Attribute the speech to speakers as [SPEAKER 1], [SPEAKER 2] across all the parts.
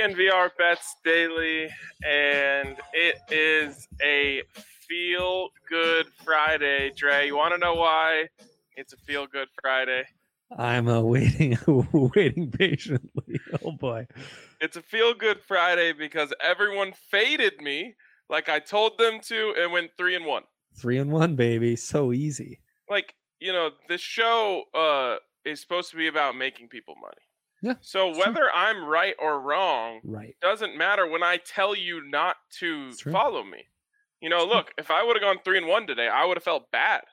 [SPEAKER 1] DNVR bets daily, and it is a feel good Friday. Dre, you want to know why it's a feel good Friday?
[SPEAKER 2] I'm uh, waiting, waiting patiently. Oh boy,
[SPEAKER 1] It's a feel good Friday because everyone faded me like I told them to and went three and one.
[SPEAKER 2] three and one, baby, so easy.
[SPEAKER 1] Like, you know, this show uh, is supposed to be about making people money.
[SPEAKER 2] Yeah,
[SPEAKER 1] So
[SPEAKER 2] it's true.
[SPEAKER 1] whether I'm right or wrong,
[SPEAKER 2] Right.
[SPEAKER 1] doesn't matter when I tell you not to follow me. You know, look, if I would have gone three and one today, I would have felt bad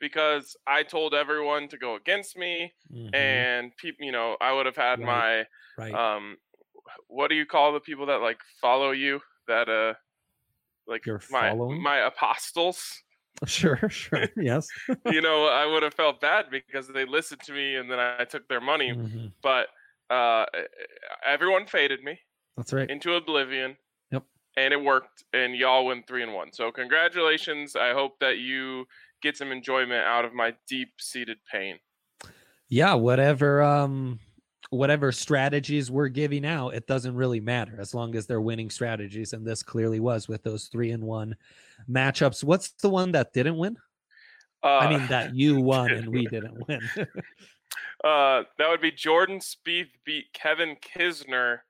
[SPEAKER 1] because I told everyone to go against me,
[SPEAKER 2] Mhm.
[SPEAKER 1] and people, you know, I would have had
[SPEAKER 2] Right.
[SPEAKER 1] my
[SPEAKER 2] right.
[SPEAKER 1] um, what do you call the people that like follow you? That uh, like
[SPEAKER 2] Your
[SPEAKER 1] my
[SPEAKER 2] following?
[SPEAKER 1] my apostles.
[SPEAKER 2] sure, sure. yes.
[SPEAKER 1] you know, I would have felt bad because they listened to me, and then I took their money.
[SPEAKER 2] Mhm.
[SPEAKER 1] But uh, everyone faded me.
[SPEAKER 2] That's right.
[SPEAKER 1] into oblivion.
[SPEAKER 2] Yep.
[SPEAKER 1] And it worked, and y'all went three and one. So congratulations. I hope that you get some enjoyment out of my deep-seated pain.
[SPEAKER 2] yeah whatever um whatever strategies we're giving out it doesn't really matter as long as they're winning strategies and this clearly was with those three and one matchups what's the one that didn't win
[SPEAKER 1] Uh,
[SPEAKER 2] i mean that you won and we didn't win
[SPEAKER 1] uh, that would be Jordan Spieth beat Kevin Kisner.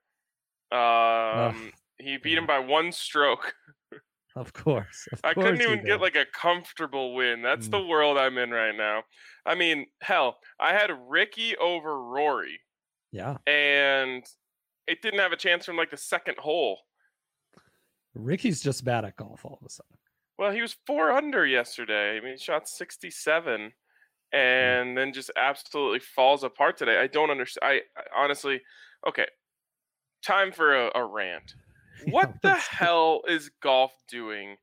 [SPEAKER 1] Um, he beat him by one stroke.
[SPEAKER 2] of course of
[SPEAKER 1] I couldn't even get like a comfortable win. That's
[SPEAKER 2] Mm.
[SPEAKER 1] the world I'm in right now. I mean, hell, I had Ricky over Rory,
[SPEAKER 2] yeah
[SPEAKER 1] and it didn't have a chance from like the second hole.
[SPEAKER 2] ricky's just bad at golf all of a sudden
[SPEAKER 1] Well, he was four under yesterday. I mean, he shot 67 and then just absolutely falls apart today. I don't understand. I, I honestly, okay, time for a, a rant. What the hell is golf doing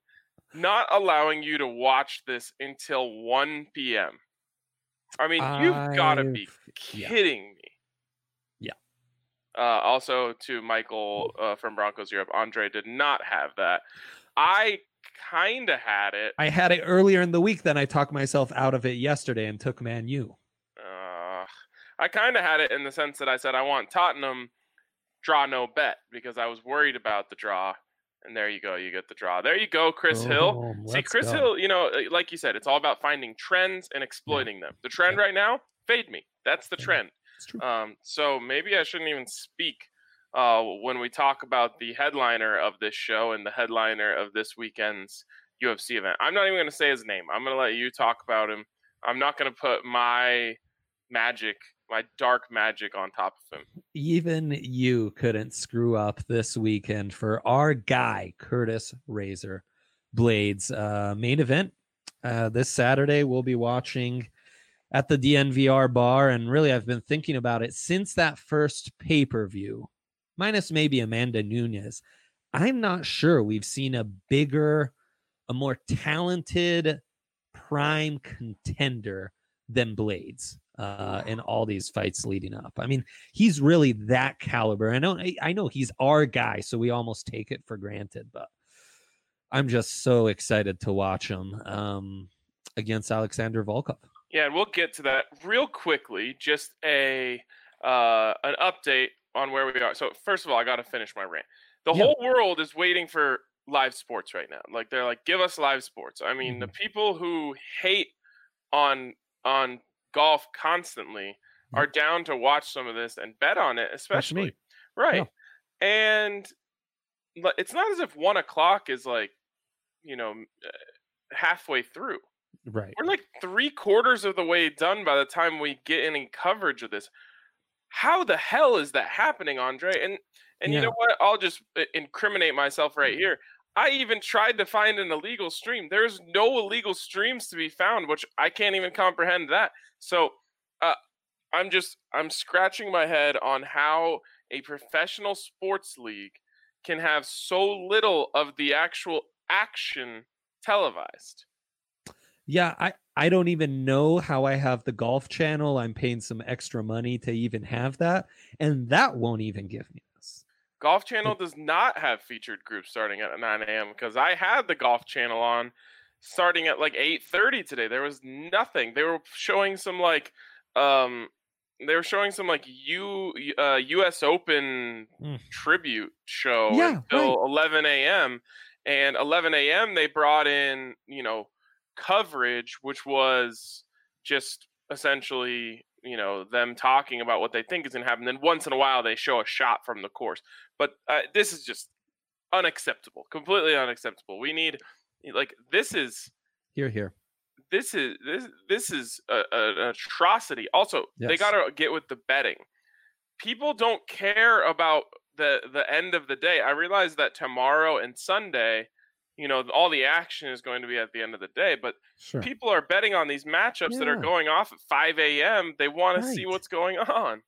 [SPEAKER 1] not allowing you to watch this until 1 p.m.? I mean, you've got to be
[SPEAKER 2] I've- yeah.
[SPEAKER 1] kidding me.
[SPEAKER 2] Yeah.
[SPEAKER 1] Uh, also, to Michael uh, from Broncos Europe, Andre did not have that. I kind of had it.
[SPEAKER 2] i had it earlier in the week then i talked myself out of it yesterday and took man u
[SPEAKER 1] Uh, I kind of had it in the sense that I said I want Tottenham draw no bet because I was worried about the draw. And there you go, you get the draw. There you go, Chris Hill. See,
[SPEAKER 2] Oh,
[SPEAKER 1] Chris
[SPEAKER 2] go.
[SPEAKER 1] Hill, you know, uh, like you said, it's all about finding trends and exploiting them. The trend right now, fade me. That's the
[SPEAKER 2] Yeah.
[SPEAKER 1] trend. Um, so maybe I shouldn't even speak uh, when we talk about the headliner of this show and the headliner of this weekend's UFC event. I'm not even going to say his name. I'm going to let you talk about him. I'm not going to put my magic, my dark magic on top of him.
[SPEAKER 2] even you couldn't screw up this weekend for our guy Curtis Razor Blaydes uh, main event uh, this Saturday. We'll be watching at the DNVR bar, and really, I've been thinking about it since that first pay per view, minus maybe Amanda Nunes. I'm not sure we've seen a bigger, a more talented prime contender than Blaydes uh, in all these fights leading up. I mean, he's really that caliber. I know, I- know he's our guy, so we almost take it for granted. But I'm just so excited to watch him um, against Alexander Volkov.
[SPEAKER 1] Yeah, and we'll get to that real quickly. Just a uh, an update on where we are. So first of all, I got to finish my rant. The
[SPEAKER 2] Yeah.
[SPEAKER 1] whole world is waiting for live sports right now. Like they're like, give us live sports. I mean, the
[SPEAKER 2] Mm-hmm.
[SPEAKER 1] people who hate on on golf constantly are down to watch some of this and bet on it, especially right. And it's not as if one o'clock is like, you know, uh, halfway through.
[SPEAKER 2] Right.
[SPEAKER 1] We're like three quarters of the way done by the time we get any coverage of this. How the hell is that happening, Andre? And and you know what? I'll just uh, incriminate myself right here. I even tried to find an illegal stream. There's no illegal streams to be found, which I can't even comprehend that. So, uh, I'm just I'm scratching my head on how a professional sports league can have so little of the actual action televised.
[SPEAKER 2] Yeah, I I don't even know how I have the golf channel. I'm paying some extra money to even have that, and that won't even give me this.
[SPEAKER 1] Golf Channel does not have featured groups starting at 9 a.m. because I had the Golf Channel on starting at like 8:30 today. There was nothing. They were showing some like um they were showing some like U uh, U.S. Open
[SPEAKER 2] Mm.
[SPEAKER 1] tribute show
[SPEAKER 2] Yeah,
[SPEAKER 1] until 11 a.m. And 11 a.m. they brought in you know coverage, which was just essentially you know them talking about what they think is going to happen. Then once in a while they show a shot from the course, but uh, this is just unacceptable, completely unacceptable. We need like this is
[SPEAKER 2] Here, here.
[SPEAKER 1] this is this this is a, a, an atrocity. Also, they got to get with the betting. People don't care about the the end of the day. I realize that tomorrow and Sunday, you know, all the action is going to be at the end of the day, but
[SPEAKER 2] Sure.
[SPEAKER 1] people are betting on these matchups that are going off at 5 a.m. They want to see what's going on.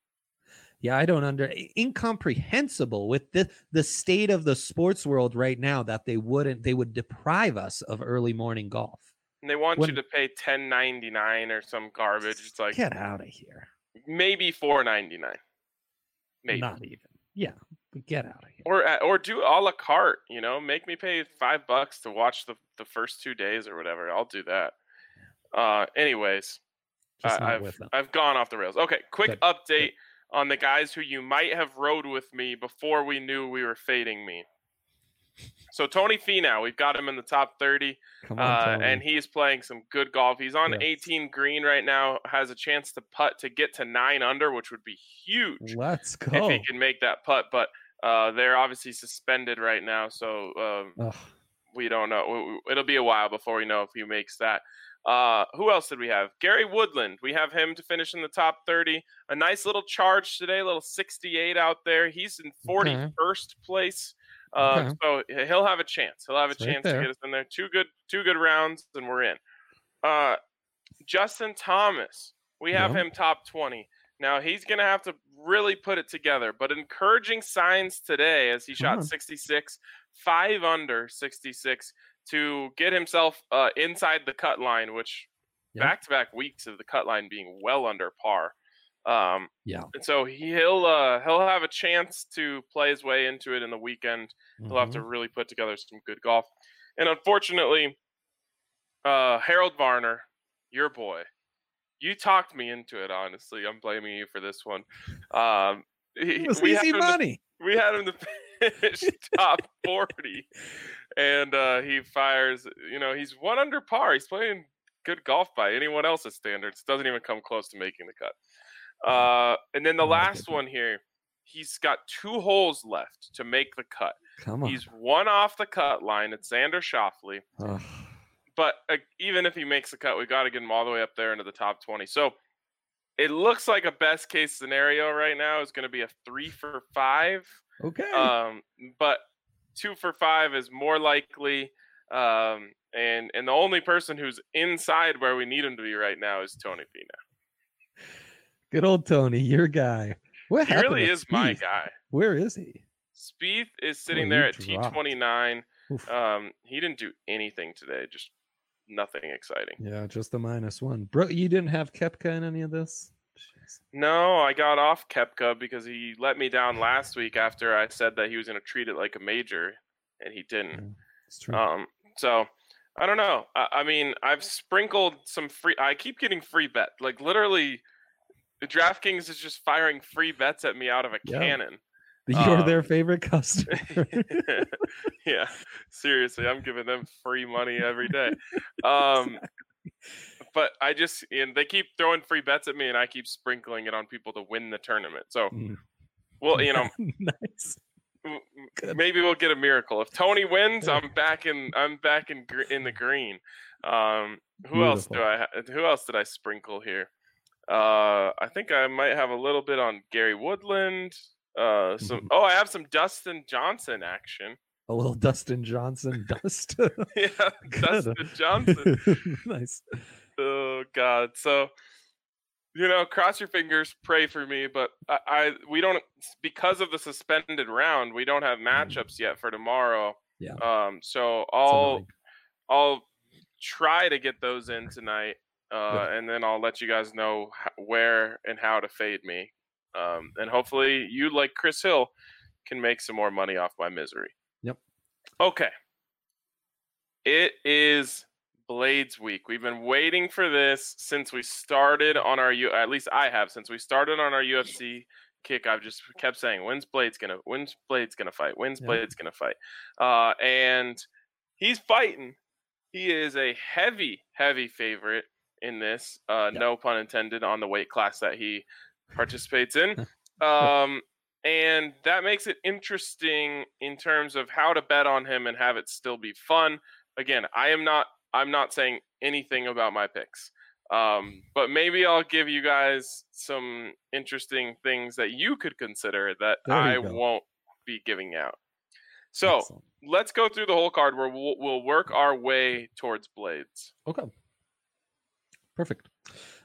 [SPEAKER 2] Yeah, I don't under incomprehensible with the the state of the sports world right now that they wouldn't they would deprive us of early morning golf.
[SPEAKER 1] And they want
[SPEAKER 2] When-
[SPEAKER 1] you to pay 10.99 or some garbage. It's like
[SPEAKER 2] Get out of here.
[SPEAKER 1] maybe 4.99. Maybe.
[SPEAKER 2] Not even. Yeah, but get out of here.
[SPEAKER 1] or or do a la carte you know make me pay five bucks to watch the the first two days or whatever i'll do that uh anyways I, I've. I've gone off the rails okay quick
[SPEAKER 2] Good,
[SPEAKER 1] update on the guys who you might have rode with me before we knew we were fading me so tony Finau, we've got him in the top 30
[SPEAKER 2] on,
[SPEAKER 1] uh, and he's playing some good golf. He's on
[SPEAKER 2] Yes.
[SPEAKER 1] 18 green right now, has a chance to putt to get to nine under, which would be huge
[SPEAKER 2] let's go if
[SPEAKER 1] he can make that putt. But uh, they're obviously suspended right now, so um, we don't know. It'll be a while before we know if he makes that. Uh, who else did we have? Gary Woodland. We have him to finish in the top 30. A nice little charge today, a little 68 out there. He's in 41st place. Uh, So he'll have a chance. He'll have a
[SPEAKER 2] It's right
[SPEAKER 1] chance to get us in there. Two good, two good rounds, and we're in. Uh, Justin Thomas. We have
[SPEAKER 2] Yeah.
[SPEAKER 1] him top 20. Now he's going to have to really put it together, but encouraging signs today as he shot
[SPEAKER 2] on.
[SPEAKER 1] 66, five under 66 to get himself uh, inside the cut line, which back to back weeks of the cut line being well under par. Um,
[SPEAKER 2] Yeah.
[SPEAKER 1] and so he'll uh, he'll have a chance to play his way into it in the weekend. He'll have to
[SPEAKER 2] Mhm.
[SPEAKER 1] really put together some good golf. And unfortunately, uh, Harold Varner, your boy, you talked me into it. Honestly, I'm blaming you for this one. Um,
[SPEAKER 2] It was
[SPEAKER 1] we
[SPEAKER 2] easy
[SPEAKER 1] him to-
[SPEAKER 2] money.
[SPEAKER 1] we had him to finish top 40 and uh, he fires you know he's one under par he's playing good golf by anyone else's standards doesn't even come close to making the cut uh, and then the last one here he's got two holes left to make the cut
[SPEAKER 2] Come on.
[SPEAKER 1] he's one off the cut line it's xander Schauffele.
[SPEAKER 2] Ugh.
[SPEAKER 1] But uh, even if he makes the cut we got to get him all the way up there into the top 20 so it looks like a best case scenario right now is going to be a three for five
[SPEAKER 2] okay.
[SPEAKER 1] um, but two for five is more likely. Um, and and the only person who's inside where we need him to be right now is Tony Finau.
[SPEAKER 2] Good old Tony, your guy. What
[SPEAKER 1] He really is my guy.
[SPEAKER 2] Where is he?
[SPEAKER 1] Spieth is sitting
[SPEAKER 2] you
[SPEAKER 1] there at. T29. Um, he didn't do anything today, just nothing exciting.
[SPEAKER 2] yeah, just the minus one. Bro, you didn't have Koepka in any of this? Jeez.
[SPEAKER 1] No, I got off Koepka because he let me down last week after I said that he was going to treat it like a major, and he didn't.
[SPEAKER 2] Yeah, true.
[SPEAKER 1] Um, so I don't know. I, I mean, I've sprinkled some free. I keep getting free bet. Like literally, DraftKings is just firing free bets at me out of a
[SPEAKER 2] Yeah.
[SPEAKER 1] cannon.
[SPEAKER 2] You're
[SPEAKER 1] um,
[SPEAKER 2] their favorite customer.
[SPEAKER 1] yeah, seriously, I'm giving them free money every day. Um, but I just and they keep throwing free bets at me, and I keep sprinkling it on people to win the tournament. So,
[SPEAKER 2] Mm.
[SPEAKER 1] well, you know,
[SPEAKER 2] nice. Good.
[SPEAKER 1] maybe we'll get a miracle. If Tony wins, I'm back in. I'm back in in the green. Um, who else do I? Who else did I sprinkle here? Uh, I think I might have a little bit on Gary Woodland. Uh, some.
[SPEAKER 2] Mhm.
[SPEAKER 1] Oh, I have some Dustin Johnson action.
[SPEAKER 2] A little Dustin Johnson dust.
[SPEAKER 1] yeah, Dustin Johnson.
[SPEAKER 2] nice.
[SPEAKER 1] Oh God. So you know, cross your fingers, pray for me. But I, I we don't because of the suspended round, we don't have matchups yet for tomorrow.
[SPEAKER 2] Yeah.
[SPEAKER 1] Um. So I'll. I'll try to get those in tonight, uh, and then I'll let you guys know where and how to fade me. Um, and hopefully, you like Chris Hill can make some more money off my misery.
[SPEAKER 2] Yep.
[SPEAKER 1] Okay. It is Blaydes Week. We've been waiting for this since we started on our U. At least I have since we started on our UFC kick. I've just kept saying, "When's Blaydes gonna? When's Blaydes gonna fight? When's. Blaydes gonna fight?" Uh, and he's fighting. He is a heavy, heavy favorite in this. Uh. No pun intended on the weight class that he participates in. Um, and that makes it interesting in terms of how to bet on him and have it still be fun. Again, I am not I'm not saying anything about my picks. Um, but maybe I'll give you guys some interesting things that you could consider that I
[SPEAKER 2] go.
[SPEAKER 1] won't be giving out. So
[SPEAKER 2] Excellent.
[SPEAKER 1] let's go through the whole card where we'll, we'll work our way towards Blaydes.
[SPEAKER 2] Okay. Perfect.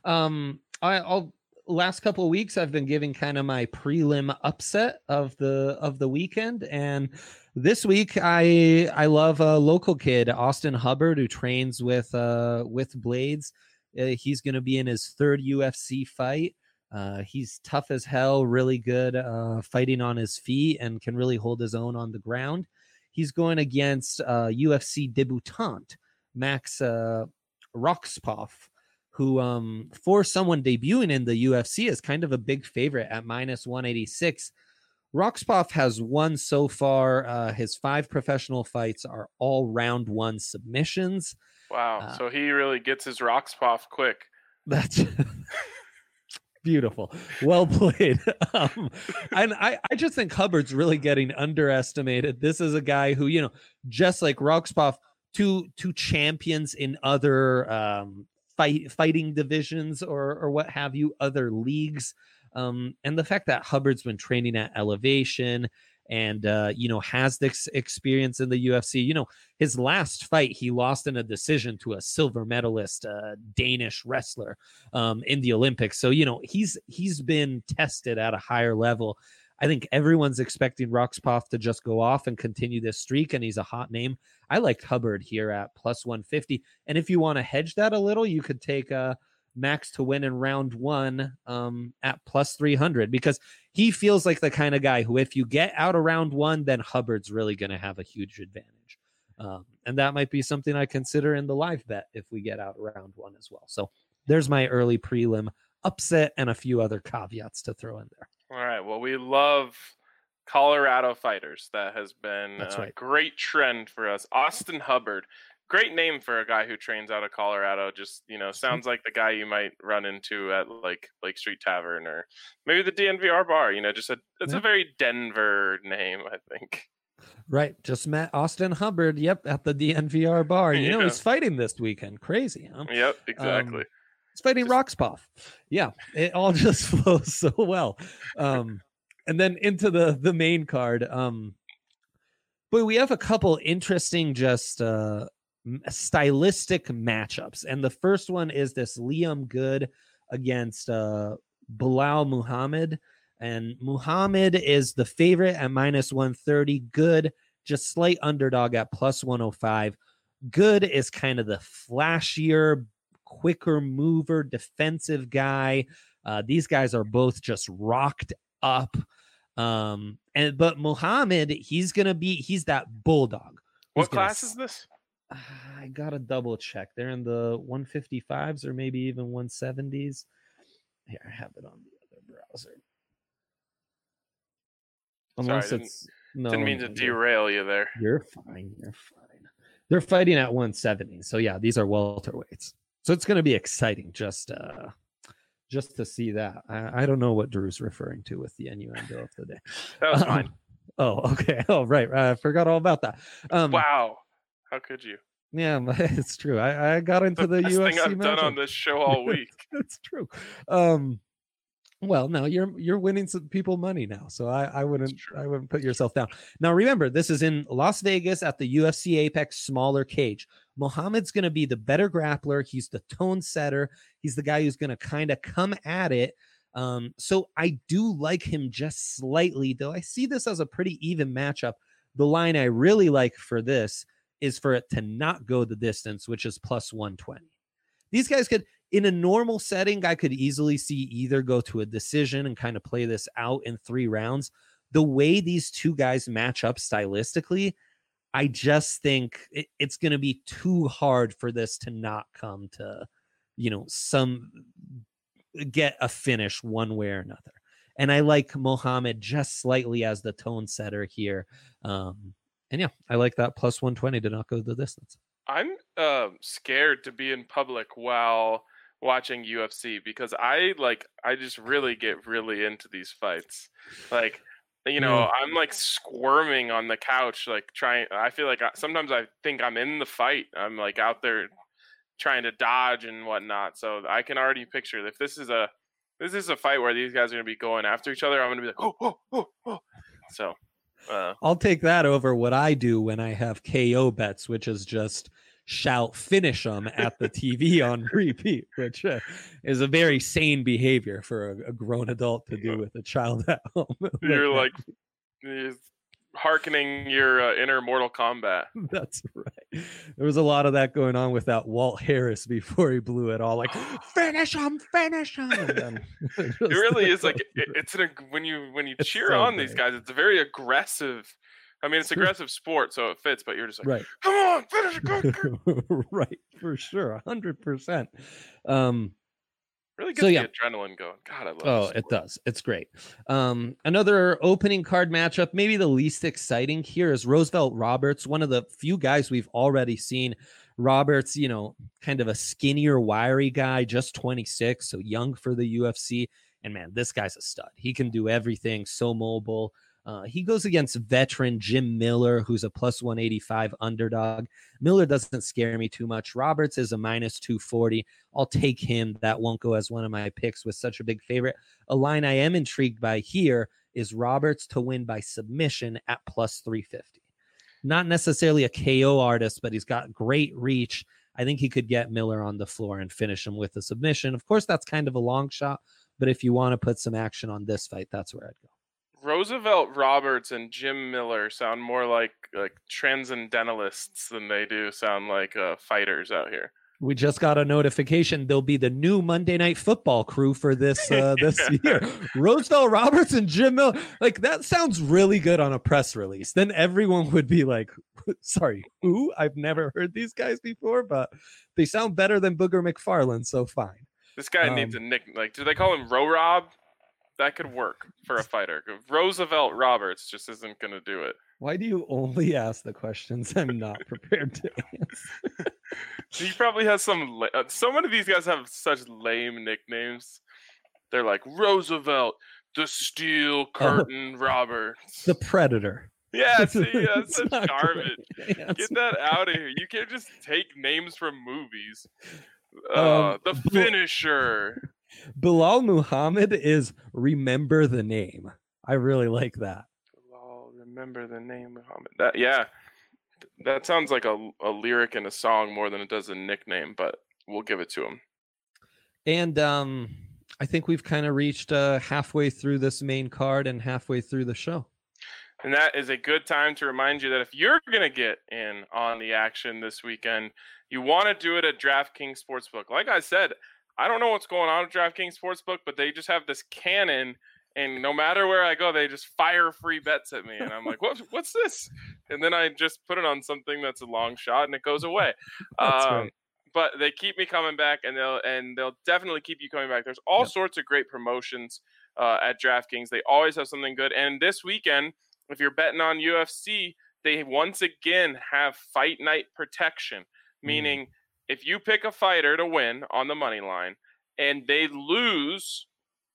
[SPEAKER 2] Um, I, I'll last couple of weeks I've been giving kind of my prelim upset of the of the weekend, and this week I I love a local kid Austin Hubbard who trains with uh with Blaydes. Uh, he's going to be in his third UFC fight. Uh, he's tough as hell, really good uh, fighting on his feet, and can really hold his own on the ground. He's going against uh, UFC debutant Max uh, Rohskopf, who um for someone debuting in the UFC is kind of a big favorite at minus 186. Rohskopf has won so far. Uh, his five professional fights are all round one submissions.
[SPEAKER 1] Wow.
[SPEAKER 2] Uh,
[SPEAKER 1] so he really gets his rocks off quick.
[SPEAKER 2] That's beautiful. Well played. um, and I, I just think Hubbard's really getting underestimated. This is a guy who, you know, just like Rohskopf, two two champions in other um, fight fighting divisions or or what have you, other leagues. Um, and the fact that Hubbard's been training at elevation and uh, you know has this experience in the UFC. You know, his last fight he lost in a decision to a silver medalist uh, Danish wrestler um, in the Olympics. So you know he's he's been tested at a higher level. I think everyone's expecting Rohskopf to just go off and continue this streak, and he's a hot name. I liked Hubbard here at plus 150. And if you want to hedge that a little, you could take uh, Max to win in round one um, at plus 300 because he feels like the kind of guy who, if you get out of round one, then Hubbard's really going to have a huge advantage. Um, and that might be something I consider in the live bet if we get out round one as well. So there's my early prelim upset and a few other caveats to throw in there.
[SPEAKER 1] All right. Well, we love Colorado fighters. That has been
[SPEAKER 2] That's
[SPEAKER 1] a
[SPEAKER 2] right.
[SPEAKER 1] great trend for us. Austin Hubbard. Great name for a guy who trains out of Colorado. Just, you know, mm-hmm. sounds like the guy you might run into at like Lake Street Tavern or maybe the DNVR bar. You know, just a it's
[SPEAKER 2] Yeah.
[SPEAKER 1] a very Denver name, I think.
[SPEAKER 2] Right. Just met Austin Hubbard. Yep. At the DNVR bar. You know, he's fighting this weekend. Crazy. Huh?
[SPEAKER 1] Yep, um, exactly.
[SPEAKER 2] He's fighting Rohskopf. Yeah. It all just flows so well. Um, and then into the the main card. Um, but we have a couple interesting just uh stylistic matchups. And the first one is this Lyman Good against uh Belal Muhammad. And Muhammad is the favorite at minus 130. Good, just slight underdog at plus 105. Good is kind of the flashier, quicker mover, defensive guy. Uh, these guys are both just rocked up. Um, and but Muhammad, he's gonna be he's that bulldog.
[SPEAKER 1] what
[SPEAKER 2] who's gonna
[SPEAKER 1] class is this?
[SPEAKER 2] uh, I gotta double check. They're in the 155s or maybe even 170s. Here, I have it on the other browser.
[SPEAKER 1] Sorry,
[SPEAKER 2] Unless
[SPEAKER 1] didn't-
[SPEAKER 2] it's no,
[SPEAKER 1] Didn't mean to derail you there.
[SPEAKER 2] You're fine. You're fine. They're fighting at 170. So yeah, these are welterweights. So it's gonna be exciting just uh just to see that. I, I don't know what Drew's referring to with the innuendo of the day.
[SPEAKER 1] That was
[SPEAKER 2] Um. Oh, okay. Oh, right. I forgot all about that. Um,
[SPEAKER 1] wow. How could you?
[SPEAKER 2] Yeah, it's true. I, I got into the,
[SPEAKER 1] The best
[SPEAKER 2] UFC
[SPEAKER 1] thing I've done on this show all week.
[SPEAKER 2] It's true. Um, Well, no, you're you're winning some people money now, so I, I wouldn't I wouldn't put yourself down. Now remember, this is in Las Vegas at the UFC Apex smaller cage. Muhammad's going to be the better grappler. He's the tone setter. He's the guy who's going to kind of come at it. Um, so I do like him just slightly, though. I see this as a pretty even matchup. The line I really like for this is for it to not go the distance, which is plus 120. These guys could in a normal setting, I could easily see either go to a decision and kind of play this out in three rounds. The way these two guys match up stylistically, I just think it, it's going to be too hard for this to not come to, you know, some get a finish one way or another. And I like Muhammad just slightly as the tone setter here. Um, and yeah, I like that plus 120 to not go the distance.
[SPEAKER 1] I'm uh, scared to be in public while watching UFC because I like I just really get really into these fights. Like you know. I'm like squirming on the couch like trying I feel like I, sometimes I think I'm in the fight. I'm like out there trying to dodge and whatnot. So I can already picture if this is a this is a fight where these guys are going to be going after each other, I'm going to be like, "Oh, oh, oh, oh." So,
[SPEAKER 2] uh, I'll take that over what I do when I have KO bets, which is just shout finish them at the TV on repeat, which uh, is a very sane behavior for a, a, grown adult to do with a child at home.
[SPEAKER 1] You're like, hearkening your uh, inner Mortal Kombat.
[SPEAKER 2] That's right. There was a lot of that going on with that Walt Harris before he blew it all. Like, finish him, finish him. it,
[SPEAKER 1] really is like it, it's an when you when you it's cheer so on these guys, it's a very aggressive I mean, it's aggressive sport, so it fits. But you're just like,
[SPEAKER 2] right.
[SPEAKER 1] Come on, finish it,
[SPEAKER 2] right, for sure, hundred percent. Um,
[SPEAKER 1] really gets so, yeah. the adrenaline going. God, I love.
[SPEAKER 2] Oh, it does. It's great. Um, another opening card matchup, maybe the least exciting here is Roosevelt Roberts, one of the few guys we've already seen. Roberts, you know, kind of a skinnier, wiry guy, just 26, so young for the UFC. And man, this guy's a stud. He can do everything, so mobile. Uh, he goes against veteran Jim Miller, who's a plus 185 underdog. Miller doesn't scare me too much. Roberts is a minus 240. I'll take him. That won't go as one of my picks with such a big favorite. A line I am intrigued by here is Roberts to win by submission at plus 350. Not necessarily a KO artist, but he's got great reach. I think he could get Miller on the floor and finish him with a submission. Of course, that's kind of a long shot, but if you want to put some action on this fight, that's where I'd go.
[SPEAKER 1] Roosevelt Roberts and Jim Miller sound more like like transcendentalists than they do sound like uh, fighters out here.
[SPEAKER 2] We just got a notification. There'll be the new Monday Night Football crew for this uh, this year. Roosevelt Roberts and Jim Miller. Like that sounds really good on a press release. Then everyone would be like, "Sorry, who? I've never heard these guys before, but they sound better than Booger McFarland, so fine."
[SPEAKER 1] This guy um, needs a nick. Like, do they call him Ro Rob? That could work for a fighter. Roosevelt Roberts just isn't going to do it.
[SPEAKER 2] Why do you only ask the questions I'm not prepared to answer?
[SPEAKER 1] he probably has some. Uh, so many of these guys have such lame nicknames. They're like Roosevelt, the Steel oh. Curtain oh, Roberts,
[SPEAKER 2] the Predator.
[SPEAKER 1] Yeah, see, that's such garbage. Get that out of here. You can't just take names from movies. Uh, um, the finisher.
[SPEAKER 2] Belal Muhammad is remember the name. I really like that.
[SPEAKER 1] Belal, remember the name Muhammad. That yeah, that sounds like a, a lyric in a song more than it does a nickname, but we'll give it to him.
[SPEAKER 2] And um, I think we've kind of reached uh, halfway through this main card and halfway through the show.
[SPEAKER 1] And that is a good time to remind you that if you're going to get in on the action this weekend, you want to do it at DraftKings Sportsbook. Like I said, I don't know what's going on with DraftKings Sportsbook, but they just have this cannon, and no matter where I go, they just fire free bets at me, and I'm like, what, what's this? And then I just put it on something that's a long shot, and it goes away. that's um, right. But they keep me coming back, and they'll and they'll definitely keep you coming back. There's all yep. sorts of great promotions uh, at DraftKings. They always have something good. And this weekend, if you're betting on UFC, they once again have fight night protection, mm. meaning. Mm if you pick a fighter to win on the money line and they lose,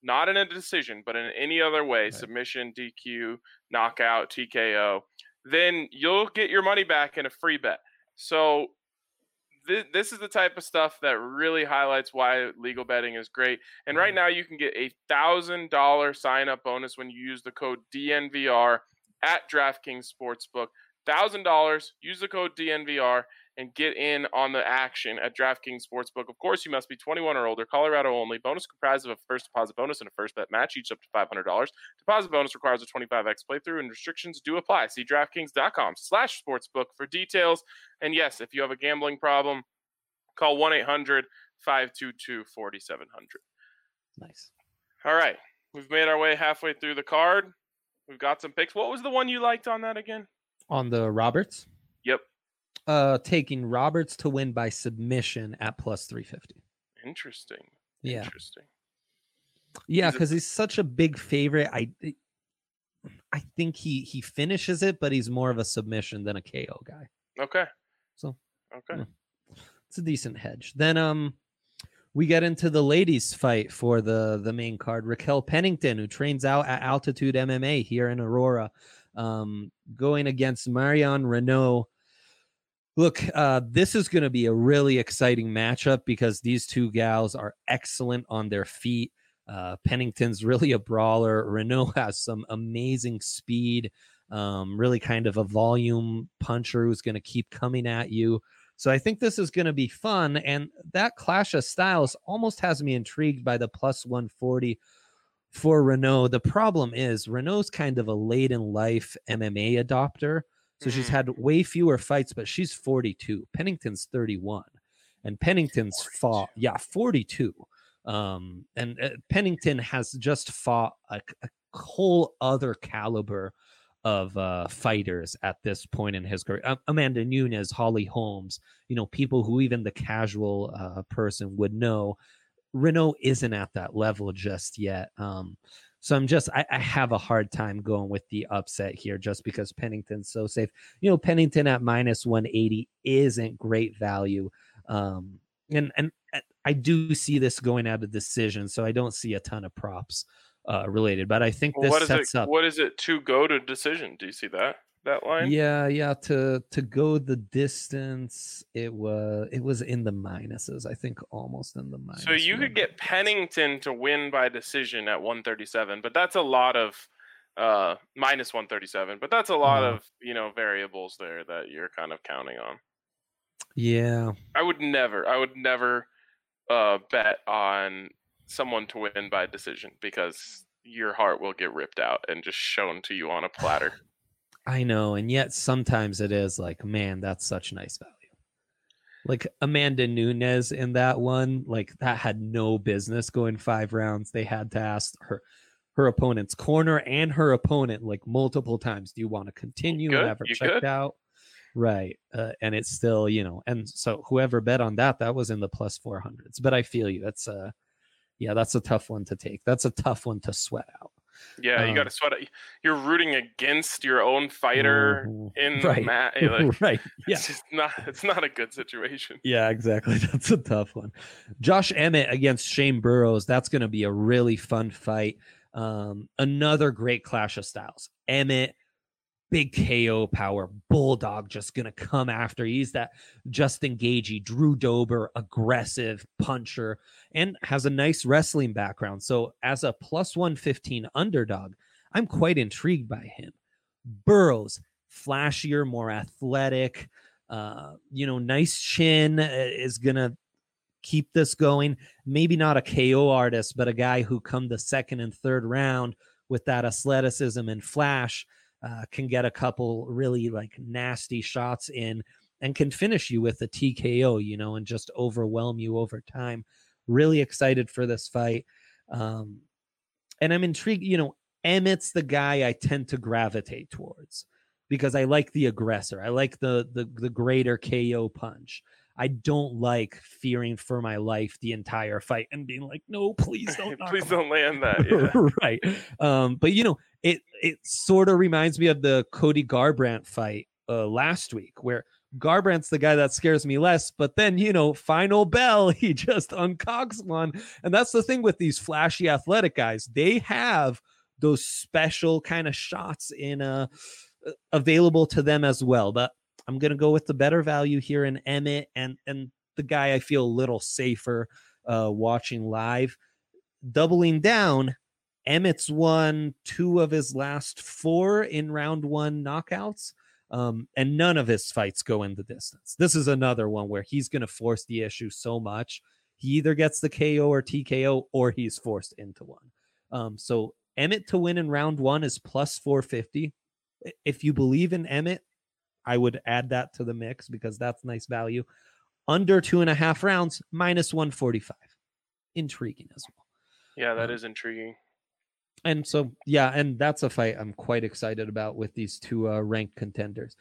[SPEAKER 1] not in a decision, but in any other way, right. submission, DQ, knockout, TKO, then you'll get your money back in a free bet. So th- this is the type of stuff that really highlights why legal betting is great. And right mm-hmm. now, you can get a thousand dollar sign up bonus when you use the code DNVR at DraftKings Sportsbook. Thousand dollars. Use the code DNVR and get in on the action at DraftKings Sportsbook. Of course, you must be 21 or older, Colorado only. Bonus comprised of a first deposit bonus and a first bet match, each up to $500. Deposit bonus requires a 25x playthrough, and restrictions do apply. See DraftKings.com/slash sportsbook for details. And yes, if you have a gambling problem, call 1-800-522-4700.
[SPEAKER 2] Nice.
[SPEAKER 1] All right, we've made our way halfway through the card. We've got some picks. What was the one you liked on that again?
[SPEAKER 2] On the Roberts,
[SPEAKER 1] Yep.
[SPEAKER 2] Uh, taking Roberts to win by submission at plus 350.
[SPEAKER 1] Interesting.
[SPEAKER 2] Yeah.
[SPEAKER 1] Interesting.
[SPEAKER 2] Yeah, because he's such a big favorite. I I think he he finishes it, but he's more of a submission than a KO guy.
[SPEAKER 1] Okay.
[SPEAKER 2] So,
[SPEAKER 1] Okay.
[SPEAKER 2] yeah. It's a decent hedge. Then um we get into the ladies fight for the the main card. Raquel Pennington, who trains out at Altitude MMA here in Aurora, um, going against Marion Reneau. Look, uh, this is going to be a really exciting matchup because these two gals are excellent on their feet. Uh, Pennington's really a brawler. Reneau has some amazing speed, um, really kind of a volume puncher who's going to keep coming at you. So I think this is going to be fun. And that clash of styles almost has me intrigued by the plus 140 for Reneau. The problem is Reneau's kind of a late in life MMA adopter. So she's
[SPEAKER 1] Mhm.
[SPEAKER 2] had way fewer fights, but she's 42. Pennington's 31. And Pennington's fought, yeah, 42. Um, and uh, Pennington has just fought a, a whole other caliber of uh, fighters at this point in his career. Um, Amanda Nunes, Holly Holmes, you know, people who even the casual uh, person would know. Reneau isn't at that level just yet. Um, so I'm just I, I have a hard time going with the upset here just because Pennington's so safe. You know, Pennington at minus 180 isn't great value. Um, and and uh, I do see this going out of decision, so I don't see a ton of props uh related, but I think
[SPEAKER 1] Well,
[SPEAKER 2] this
[SPEAKER 1] what is
[SPEAKER 2] sets
[SPEAKER 1] it?
[SPEAKER 2] up
[SPEAKER 1] What is it to go to decision? Do you see that that line?
[SPEAKER 2] yeah, yeah. To to go the distance, it was it was in the minuses. I think almost in the minus.
[SPEAKER 1] So you could get Pennington to win by decision at 137, but that's a lot of uh minus 137, but that's a lot
[SPEAKER 2] Uh-huh.
[SPEAKER 1] of, you know, variables there that you're kind of counting on.
[SPEAKER 2] Yeah,
[SPEAKER 1] I would never I would never uh bet on someone to win by decision because your heart will get ripped out and just shown to you on a platter.
[SPEAKER 2] I know, and yet sometimes it is like, man, that's such nice value. Like Amanda Nunes in that one, like that had no business going five rounds. They had to ask her her opponent's corner and her opponent like multiple times. Do you want to continue
[SPEAKER 1] good?
[SPEAKER 2] have her
[SPEAKER 1] You
[SPEAKER 2] checked
[SPEAKER 1] good?
[SPEAKER 2] out? Right. Uh, and it's still, you know, and so whoever bet on that, that was in the plus 400s. But I feel you. That's a, yeah, that's a tough one to take. That's a tough one to sweat out.
[SPEAKER 1] Yeah, you
[SPEAKER 2] Um,
[SPEAKER 1] got to sweat it. You're rooting against your own fighter
[SPEAKER 2] Mhm.
[SPEAKER 1] in
[SPEAKER 2] Right.
[SPEAKER 1] the mat. Like,
[SPEAKER 2] right. Yeah.
[SPEAKER 1] It's just not it's not a good situation.
[SPEAKER 2] Yeah, exactly. That's a tough one. Josh Emmett against Shane Burgos. That's going to be a really fun fight. Um, another great clash of styles. Emmett, big KO power, bulldog, just going to come after. He's that Justin Gaethje, Drew Dober, aggressive puncher, and has a nice wrestling background. So as a plus 115 underdog, I'm quite intrigued by him. Burgos, flashier, more athletic uh, you know, nice chin uh, is gonna keep this going. Maybe not a KO artist, but a guy who come the second and third round with that athleticism and flash uh, can get a couple really like nasty shots in and can finish you with a TKO, you know, and just overwhelm you over time. Really excited for this fight. Um, and I'm intrigued, you know, Emmett's the guy I tend to gravitate towards because I like the aggressor. I like the the the greater KO punch. I don't like fearing for my life the entire fight and being like, no, please don't.
[SPEAKER 1] Please don't land that. Yeah.
[SPEAKER 2] right. Um, but you know, it it sort of reminds me of the Cody Garbrandt fight uh, last week, where Garbrandt's the guy that scares me less, but then you know, final bell, he just uncocks one, and that's the thing with these flashy athletic guys. They have those special kind of shots in uh available to them as well. But I'm gonna go with the better value here in Emmett and and the guy I feel a little safer uh, watching live. Doubling down, Emmett's won two of his last four in round one knockouts. Um, and none of his fights go in the distance. This is another one where he's going to force the issue so much. He either gets the KO or TKO or he's forced into one. Um, so Emmett to win in round one is plus 450. If you believe in Emmett, I would add that to the mix because that's nice value. Under two and a half rounds, minus 145. Intriguing as well.
[SPEAKER 1] Yeah, that um, is intriguing
[SPEAKER 2] and so yeah, and that's a fight I'm quite excited about with these two uh, ranked contenders.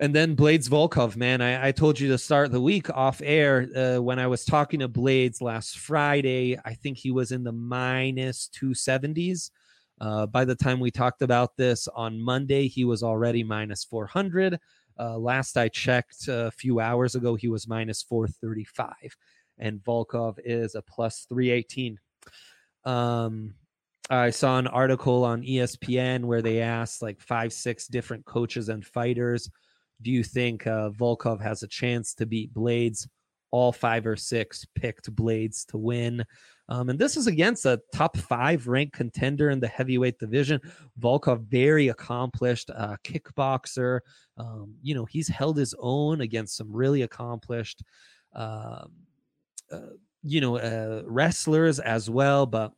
[SPEAKER 2] And then Blaydes Volkov, man, I, I told you to start the week off air uh, when I was talking to Blaydes last Friday. I think he was in the minus 270s. Uh, by the time we talked about this on Monday, he was already minus 400. Uh, last I checked a few hours ago, he was minus 435. And Volkov is a plus 318. Um, I saw an article on ESPN where they asked like five, six different coaches and fighters, do you think uh, Volkov has a chance to beat Blaydes? All five or six picked Blaydes to win. Um, and this is against a top five ranked contender in the heavyweight division. Volkov, very accomplished uh, kickboxer. Um, you know, he's held his own against some really accomplished, uh, uh, you know, uh, wrestlers as well. But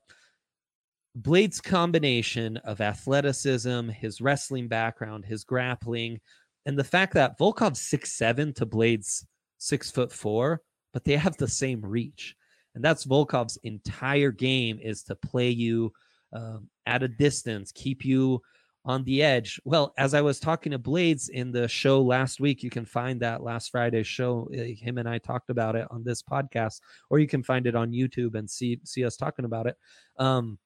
[SPEAKER 2] Blaydes' combination of athleticism, his wrestling background, his grappling, and the fact that Volkov's six seven to Blaydes' six foot four, but they have the same reach, and that's Volkov's entire game is to play you um, at a distance, keep you on the edge. Well, as I was talking to Blaydes in the show last week, you can find that last Friday's show. Eh, him and I talked about it on this podcast, or you can find it on YouTube and see see us talking about it. Um,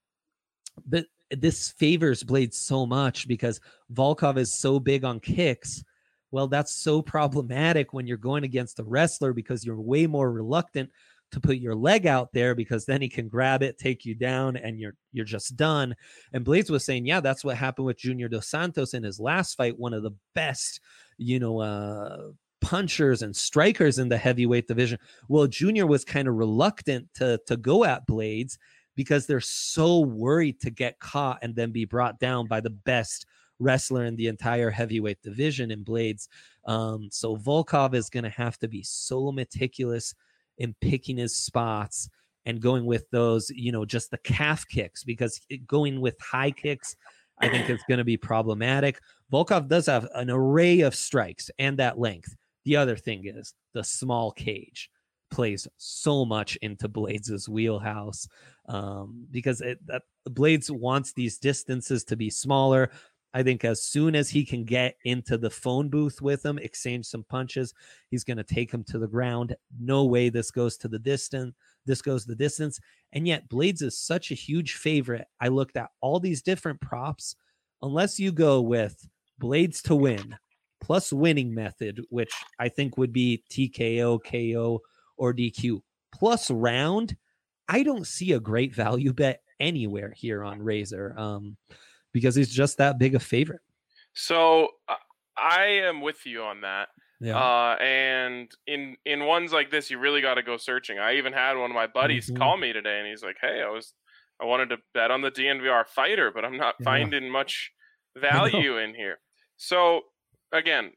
[SPEAKER 2] but this favors Blade so much because Volkov is so big on kicks. Well, that's so problematic when you're going against a wrestler because you're way more reluctant to put your leg out there because then he can grab it, take you down, and you're you're just done. And Blaydes was saying, yeah, that's what happened with Junior Dos Santos in his last fight, one of the best, you know, uh punchers and strikers in the heavyweight division. Well, Junior was kind of reluctant to to go at Blaydes because they're so worried to get caught and then be brought down by the best wrestler in the entire heavyweight division in Blaydes. Um, so Volkov is going to have to be so meticulous in picking his spots and going with those, you know, just the calf kicks because going with high kicks, I think it's going to be problematic. Volkov does have an array of strikes and that length. The other thing is the small cage plays so much into Blaydes' wheelhouse um, because it, that, Blaydes wants these distances to be smaller. I think as soon as he can get into the phone booth with him, exchange some punches, he's going to take him to the ground. No way this goes to the distance. This goes the distance. And yet, Blaydes is such a huge favorite. I looked at all these different props. Unless you go with Blaydes to win plus winning method, which I think would be TKO, KO, or DQ plus round, I don't see a great value bet anywhere here on Razor um, because he's just that big a favorite.
[SPEAKER 1] So uh, I am with you on that. Yeah. Uh, and in in ones like this, you really got to go searching. I even had one of my buddies mm-hmm. call me today, and he's like, "Hey, I was I wanted to bet on the DNVR fighter, but I'm not yeah. finding much value in here." So again,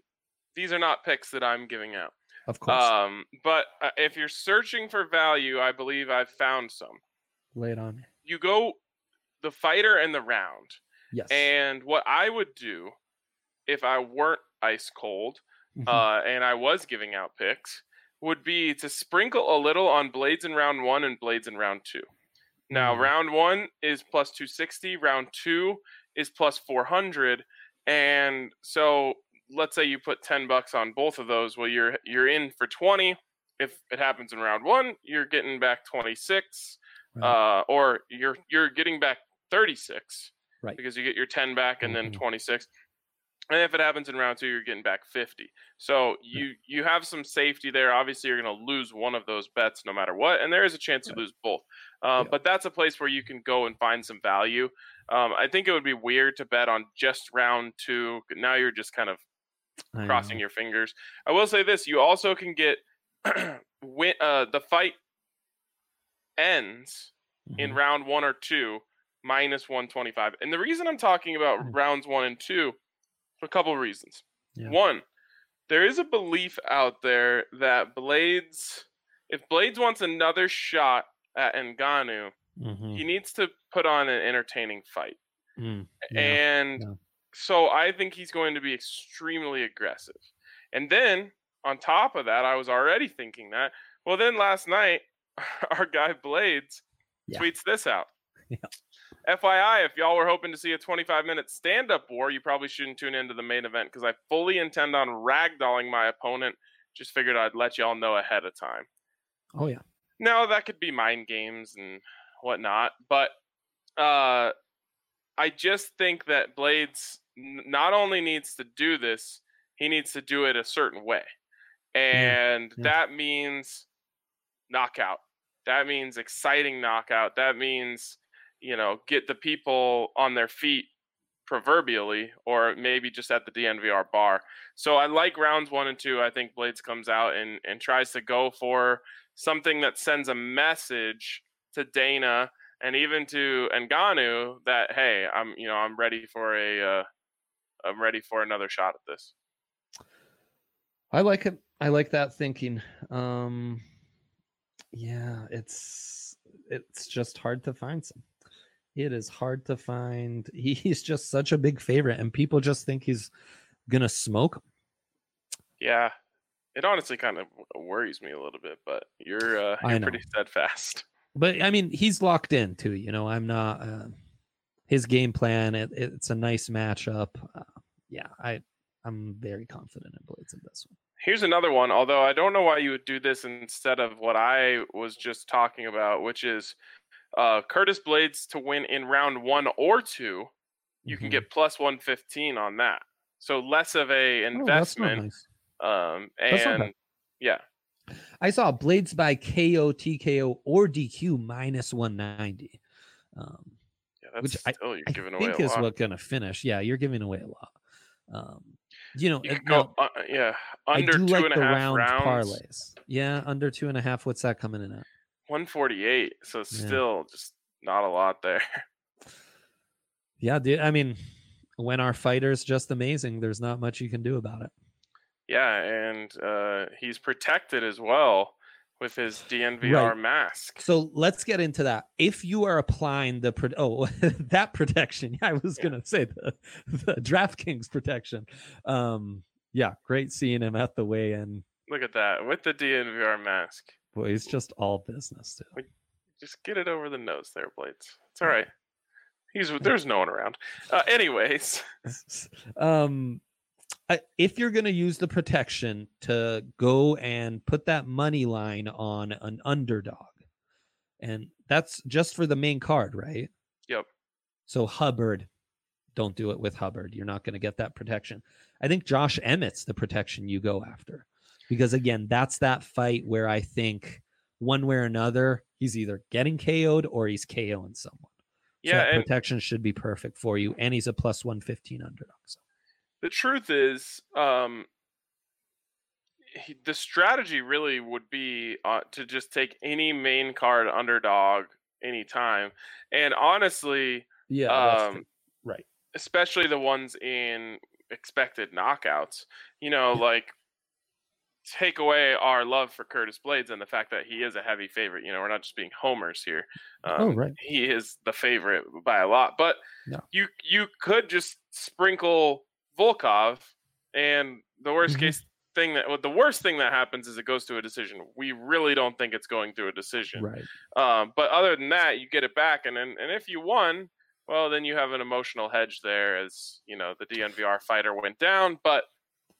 [SPEAKER 1] these are not picks that I'm giving out.
[SPEAKER 2] Of course.
[SPEAKER 1] Um, but uh, if you're searching for value, I believe I've found some.
[SPEAKER 2] Lay it on. me.
[SPEAKER 1] You go the fighter and the round.
[SPEAKER 2] Yes.
[SPEAKER 1] And what I would do if I weren't ice cold mm-hmm. uh, and I was giving out picks would be to sprinkle a little on Blaydes in round one and Blaydes in round two. Now, mm-hmm. round one is plus 260, round two is plus 400. And so let's say you put 10 bucks on both of those well you're you're in for 20 if it happens in round one you're getting back 26 right. uh, or you're you're getting back 36
[SPEAKER 2] right
[SPEAKER 1] because you get your 10 back and mm-hmm. then 26 and if it happens in round two you're getting back 50 so you right. you have some safety there obviously you're going to lose one of those bets no matter what and there is a chance right. you lose both uh, yeah. but that's a place where you can go and find some value um, i think it would be weird to bet on just round two now you're just kind of crossing your fingers. I will say this: you also can get win, uh, the fight ends in
[SPEAKER 2] Mhm.
[SPEAKER 1] round one or two minus 125. And the reason I'm talking about
[SPEAKER 2] Mm.
[SPEAKER 1] rounds one and two, for a couple of reasons.
[SPEAKER 2] Yeah.
[SPEAKER 1] One, there is a belief out there that Blaydes, if Blaydes wants another shot at Ngannou,
[SPEAKER 2] Mhm.
[SPEAKER 1] he needs to put on an entertaining fight.
[SPEAKER 2] Mm, yeah.
[SPEAKER 1] And
[SPEAKER 2] yeah.
[SPEAKER 1] So I think he's going to be extremely aggressive. And then on top of that, I was already thinking that. Well, then last night, our guy Blaydes
[SPEAKER 2] Yeah.
[SPEAKER 1] tweets this out.
[SPEAKER 2] Yeah.
[SPEAKER 1] FYI, if y'all were hoping to see a 25 minute stand up war, you probably shouldn't tune into the main event because I fully intend on ragdolling my opponent. Just figured I'd let y'all know ahead of time.
[SPEAKER 2] Oh yeah.
[SPEAKER 1] Now that could be mind games and whatnot, but uh, I just think that Blaydes not only needs to do this, he needs to do it a certain way, and
[SPEAKER 2] yeah.
[SPEAKER 1] that means knockout. That means exciting knockout. That means you know get the people on their feet proverbially or maybe just at the DNVR bar. So I like rounds 1 and 2. I think Blaydes comes out and and tries to go for something that sends a message to Dana and even to Ngannou that hey, I'm you know, I'm ready for a uh I'm ready for another shot at this.
[SPEAKER 2] I like it. I like that thinking. Um yeah, it's it's just hard to find some. It is hard to find. He, he's just such a big favorite, and people just think he's gonna smoke him.
[SPEAKER 1] Yeah. It honestly kind of worries me a little bit, but you're uh you're pretty steadfast.
[SPEAKER 2] But I mean, he's locked in too. You know, I'm not. Uh, his game plan. It, it's a nice matchup. Uh, yeah, I I'm very confident in Blaydes in this one.
[SPEAKER 1] Here's another one, although I don't know why you would do this instead of what I was just talking about, which is uh, Curtis Blaydes to win in round one or two. You can
[SPEAKER 2] Mhm.
[SPEAKER 1] get plus 115 on that. So less of a
[SPEAKER 2] Oh, that's
[SPEAKER 1] investment.
[SPEAKER 2] nice.
[SPEAKER 1] um, and yeah,
[SPEAKER 2] I saw Blaydes by KO, TKO, or DQ minus 190. Um,
[SPEAKER 1] that's
[SPEAKER 2] which I,
[SPEAKER 1] you're
[SPEAKER 2] I think
[SPEAKER 1] a
[SPEAKER 2] is
[SPEAKER 1] lot.
[SPEAKER 2] what gonna finish. Yeah, you're giving away a lot. Um, you know,
[SPEAKER 1] you
[SPEAKER 2] uh, now,
[SPEAKER 1] go, uh, yeah,
[SPEAKER 2] I
[SPEAKER 1] under
[SPEAKER 2] do
[SPEAKER 1] two
[SPEAKER 2] like
[SPEAKER 1] and a
[SPEAKER 2] the
[SPEAKER 1] half
[SPEAKER 2] round
[SPEAKER 1] rounds,
[SPEAKER 2] parlays. Yeah, under two and a half. What's that coming in at?
[SPEAKER 1] 148. So still just not a lot there.
[SPEAKER 2] Yeah, dude. I mean, when our fighter's just amazing, there's not much you can do about it.
[SPEAKER 1] yeah, and uh, he's protected as well with his DNVR
[SPEAKER 2] Right.
[SPEAKER 1] mask.
[SPEAKER 2] So let's get into that. If you are applying the oh that protection, I was
[SPEAKER 1] Yeah.
[SPEAKER 2] gonna say the, the DraftKings protection. Um, yeah, great seeing him at the weigh-in.
[SPEAKER 1] Look at that with the DNVR mask.
[SPEAKER 2] Boy, he's just all business too.
[SPEAKER 1] Just get it over the nose there, Blaydes. It's all right. He's there's no one around. Uh, anyways,
[SPEAKER 2] um if you're going to use the protection to go and put that money line on an underdog and that's just for the main card right?
[SPEAKER 1] Yep.
[SPEAKER 2] so hubbard don't do it with hubbard. You're not going to get that protection. I think josh emmett's the protection you go after because again that's that fight where i think one way or another he's either getting ko'd or he's koing someone. So
[SPEAKER 1] yeah, and
[SPEAKER 2] protection should be perfect for you and he's a plus 115 underdog so
[SPEAKER 1] the truth is, um, he, the strategy really would be uh, to just take any main card underdog anytime, and honestly,
[SPEAKER 2] Yeah,
[SPEAKER 1] um,
[SPEAKER 2] right.
[SPEAKER 1] especially the ones in expected knockouts. You know, like take away our love for Curtis Blaydes and the fact that he is a heavy favorite. You know, we're not just being homers here. Um,
[SPEAKER 2] Oh, right.
[SPEAKER 1] He is the favorite by a lot, but
[SPEAKER 2] Yeah.
[SPEAKER 1] you you could just sprinkle Volkov, and the worst
[SPEAKER 2] Mhm.
[SPEAKER 1] case thing that well, the worst thing that happens is it goes to a decision. We really don't think it's going through a decision.
[SPEAKER 2] Right.
[SPEAKER 1] Um, but other than that, you get it back, and then and if you won, well, then you have an emotional hedge there, as you know the DNVR fighter went down, but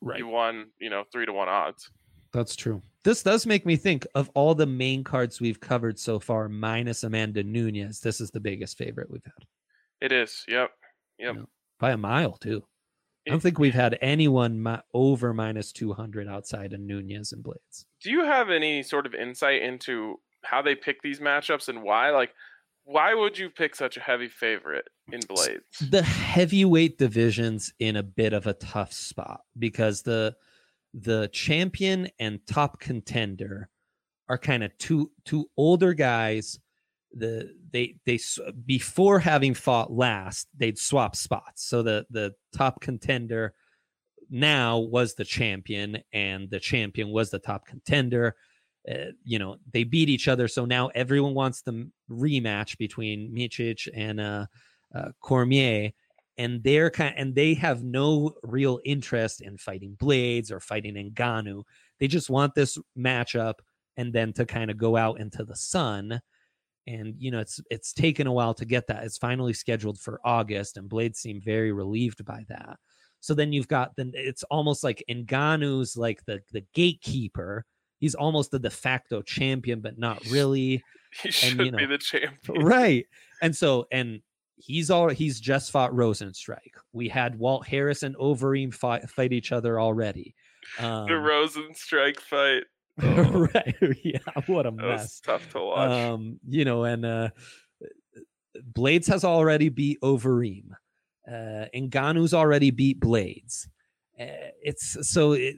[SPEAKER 2] Right.
[SPEAKER 1] you won, you know, three to one odds.
[SPEAKER 2] That's true. This does make me think of all the main cards we've covered so far, minus Amanda Nunes. This is the biggest favorite we've had
[SPEAKER 1] It is. Yep. Yep.
[SPEAKER 2] Yeah. by a mile, too. I don't think we've had anyone mi- over minus 200 outside of Nunes and Blaydes.
[SPEAKER 1] Do you have any sort of insight into how they pick these matchups and why? Like, why would you pick such a heavy favorite in Blaydes?
[SPEAKER 2] The heavyweight division's in a bit of a tough spot because the the champion and top contender are kind of two two older guys. The they they before having fought last, they'd swap spots. So the the top contender now was the champion, and the champion was the top contender. Uh, you know they beat each other, so now everyone wants the rematch between Miocic and uh, uh, Cormier, and they're kind and they have no real interest in fighting Blaydes or fighting Ngannou. They just want this matchup and then to kind of go out into the sun. And you know, it's it's taken a while to get that. It's finally scheduled for August, and Blaydes seem very relieved by that. So then you've got then it's almost like Ngannou's like the the gatekeeper. He's almost the de facto champion, but not really.
[SPEAKER 1] He should and, you know, be the champion,
[SPEAKER 2] right? And so and he's all he's just fought Rozenstruik. We had Walt Harris and Overeem fight, fight each other already.
[SPEAKER 1] Um, the Rozenstruik fight.
[SPEAKER 2] Oh. right. Yeah. What a mess.
[SPEAKER 1] tough to watch.
[SPEAKER 2] Um, you know, and uh Blaydes has already beat Overeem. Uh Ngannou's already beat Blaydes. Uh, it's so it,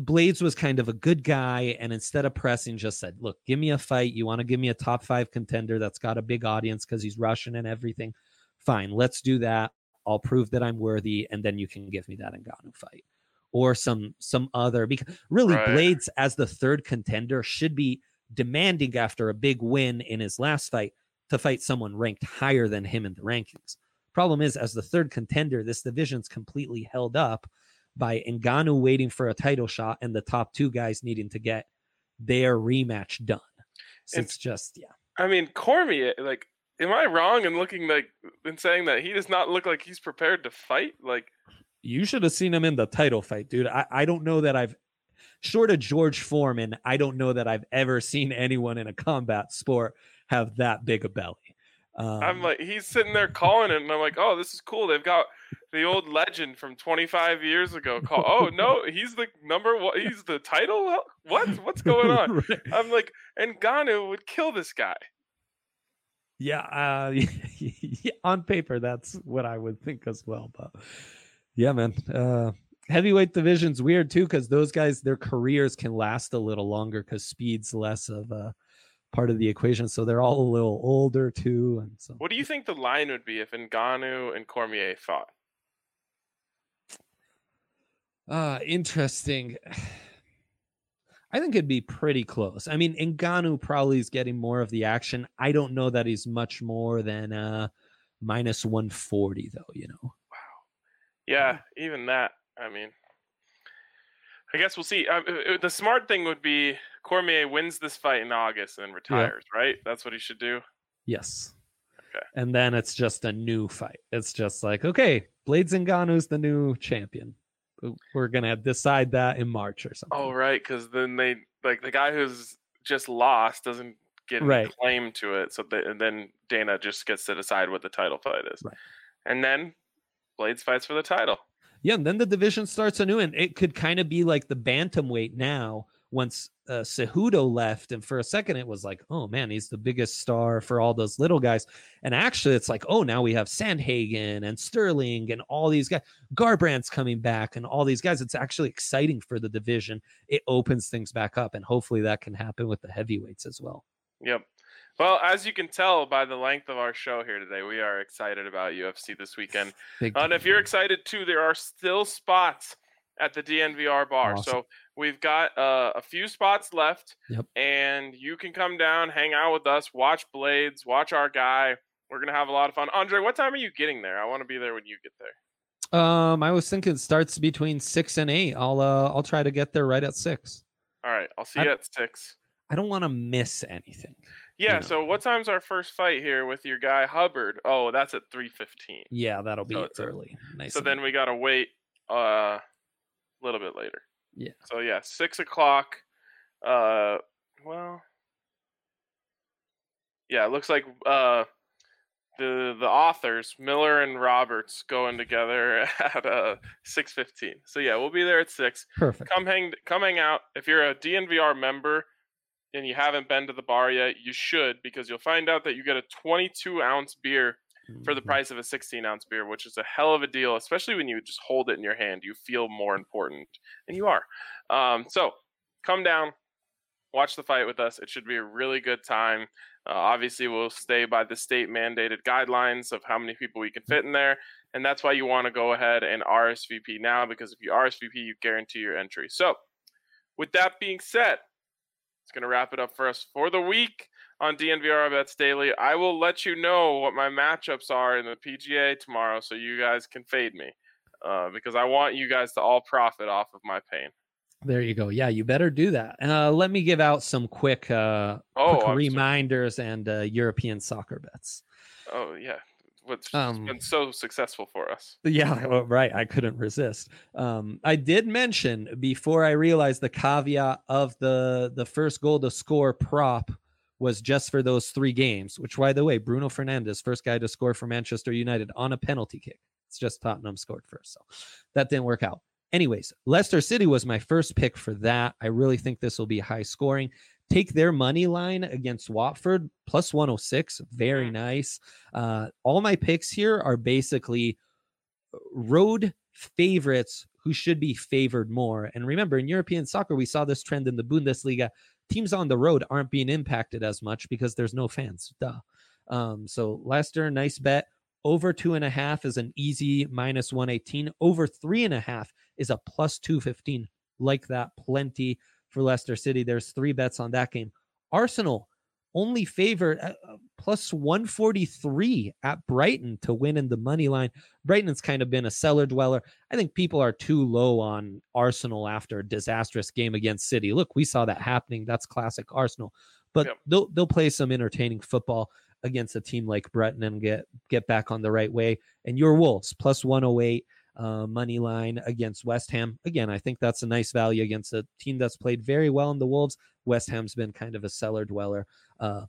[SPEAKER 2] Blaydes was kind of a good guy, and instead of pressing, just said, "Look, give me a fight. You want to give me a top five contender that's got a big audience because he's Russian and everything. Fine, let's do that. I'll prove that I'm worthy, and then you can give me that Ngannou fight, or some some other. Because really, right. Blaydes as the third contender should be demanding after a big win in his last fight to fight someone ranked higher than him in the rankings. Problem is, as the third contender, this division's completely held up by Ngannou waiting for a title shot and the top two guys needing to get their rematch done. So it's, it's just yeah.
[SPEAKER 1] I mean, Cormier, like, am I wrong in looking like in saying that he does not look like he's prepared to fight? Like,
[SPEAKER 2] you should have seen him in the title fight, dude. I, I don't know that I've short of George Foreman, I don't know that I've ever seen anyone in a combat sport have that big a belly.
[SPEAKER 1] Um, I'm like, he's sitting there calling it, and I'm like, oh, this is cool. They've got the old legend from 25 years ago. Call, oh no, he's the number one. He's the title. What? What's going on? right. I'm like, Ngannou would kill this guy.
[SPEAKER 2] Yeah, uh, on paper, that's what I would think as well. But yeah, man, uh, heavyweight division's weird too because those guys, their careers can last a little longer because speed's less of a part of the equation. So they're all a little older too. And so,
[SPEAKER 1] what do you think the line would be if Ngannou and Cormier fought?
[SPEAKER 2] Uh, interesting. I think it'd be pretty close. I mean, Ngannou probably is getting more of the action. I don't know that he's much more than uh minus 140 though, you know.
[SPEAKER 1] Yeah, even that. I mean, I guess we'll see. Uh, uh, the smart thing would be Cormier wins this fight in August and retires, yeah. right? That's what he should do.
[SPEAKER 2] Yes. Okay. And then it's just a new fight. It's just like, okay, Blaydes and Ngannou's the new champion we're gonna decide that in March or something.
[SPEAKER 1] Oh, right, because then they like the guy who's just lost doesn't get right. claim to it, so they, and then Dana just gets to decide what the title fight is,
[SPEAKER 2] right.
[SPEAKER 1] and then Blaydes fights for the title.
[SPEAKER 2] Yeah, and then the division starts anew, and it could kind of be like the bantamweight now, once uh, Cejudo left, and for a second it was like, oh man, he's the biggest star for all those little guys. And actually, it's like, oh, now we have Sandhagen and Sterling and all these guys. Garbrandt's coming back, and all these guys. It's actually exciting for the division. It opens things back up, and hopefully that can happen with the heavyweights as well.
[SPEAKER 1] Yep. Well, as you can tell by the length of our show here today, we are excited about UFC this weekend. Big and if you're excited too, there are still spots at the DNVR bar. Awesome. So we've got uh, a few spots left,
[SPEAKER 2] yep.
[SPEAKER 1] and you can come down, hang out with us, watch Blaydes, watch our guy. We're gonna have a lot of fun. Andre, what time are you getting there? I want to be there when you get there.
[SPEAKER 2] Um, I was thinking it starts between six and eight. I'll uh, I'll try to get there right at six.
[SPEAKER 1] All right, I'll see I, you at six.
[SPEAKER 2] I don't want to miss anything.
[SPEAKER 1] Yeah. You know? So what time's our first fight here with your guy Hubbard? Oh, that's at three fifteen.
[SPEAKER 2] Yeah, that'll be so early.
[SPEAKER 1] Nice. So then we gotta wait. Uh, a little bit later.
[SPEAKER 2] Yeah.
[SPEAKER 1] So yeah, six o'clock. Uh, well, yeah, it looks like uh, the the authors Miller and Roberts going together at uh six fifteen. So yeah, we'll be there at six.
[SPEAKER 2] Perfect.
[SPEAKER 1] Come hang come hang out. If you're a DNVR member, and you haven't been to the bar yet, you should because you'll find out that you get a 22 ounce beer for the
[SPEAKER 2] Mhm.
[SPEAKER 1] price of a 16 ounce beer, which is a hell of a deal, especially when you just hold it in your hand. You feel more important, and you are. Um, so come down, watch the fight with us. It should be a really good time. Uh, obviously, we'll stay by the state mandated guidelines of how many people we can fit in there. And that's why you want to go ahead and RSVP now because if you RSVP, you guarantee your entry. So, with that being said, it's going to wrap it up for us for the week on DNVR Bets Daily. I will let you know what my matchups are in the PGA tomorrow so you guys can fade me uh, because I want you guys to all profit off of my pain.
[SPEAKER 2] There you go. Yeah, you better do that. Uh, let me give out some quick, uh,
[SPEAKER 1] Oh,
[SPEAKER 2] quick reminders and uh, European soccer bets.
[SPEAKER 1] Oh, yeah. What's
[SPEAKER 2] Um,
[SPEAKER 1] been so successful for us.
[SPEAKER 2] Yeah, well, right. I couldn't resist. Um, I did mention before I realized the caveat of the the first goal to score prop was just for those three games. Which, by the way, Bruno Fernandes, first guy to score for Manchester United on a penalty kick. It's just Tottenham scored first, so that didn't work out. Anyways, Leicester City was my first pick for that. I really think this will be high scoring. Take their money line against Watford plus 106. Very
[SPEAKER 1] Mm.
[SPEAKER 2] nice. Uh, all my picks here are basically road favorites who should be favored more. And remember, in European soccer, we saw this trend in the Bundesliga. Teams on the road aren't being impacted as much because there's no fans. Duh. Um, so Leicester, nice bet. Over two and a half is an easy minus 118. Over three and a half is a plus 215. Like that, plenty for Leicester City. There's three bets on that game. Arsenal only favored uh, plus 143 at Brighton to win in the money line. Brighton's kind of been a cellar dweller. I think people are too low on Arsenal after a disastrous game against City. Look, we saw that happening. That's classic Arsenal. But
[SPEAKER 1] Yep.
[SPEAKER 2] they'll they'll play some entertaining football against a team like Brighton and get get back on the right way. And your Wolves plus 108 uh, money line against West Ham. Again, I think that's a nice value against a team that's played very well in the Wolves. West Ham's been kind of a cellar dweller. Uh,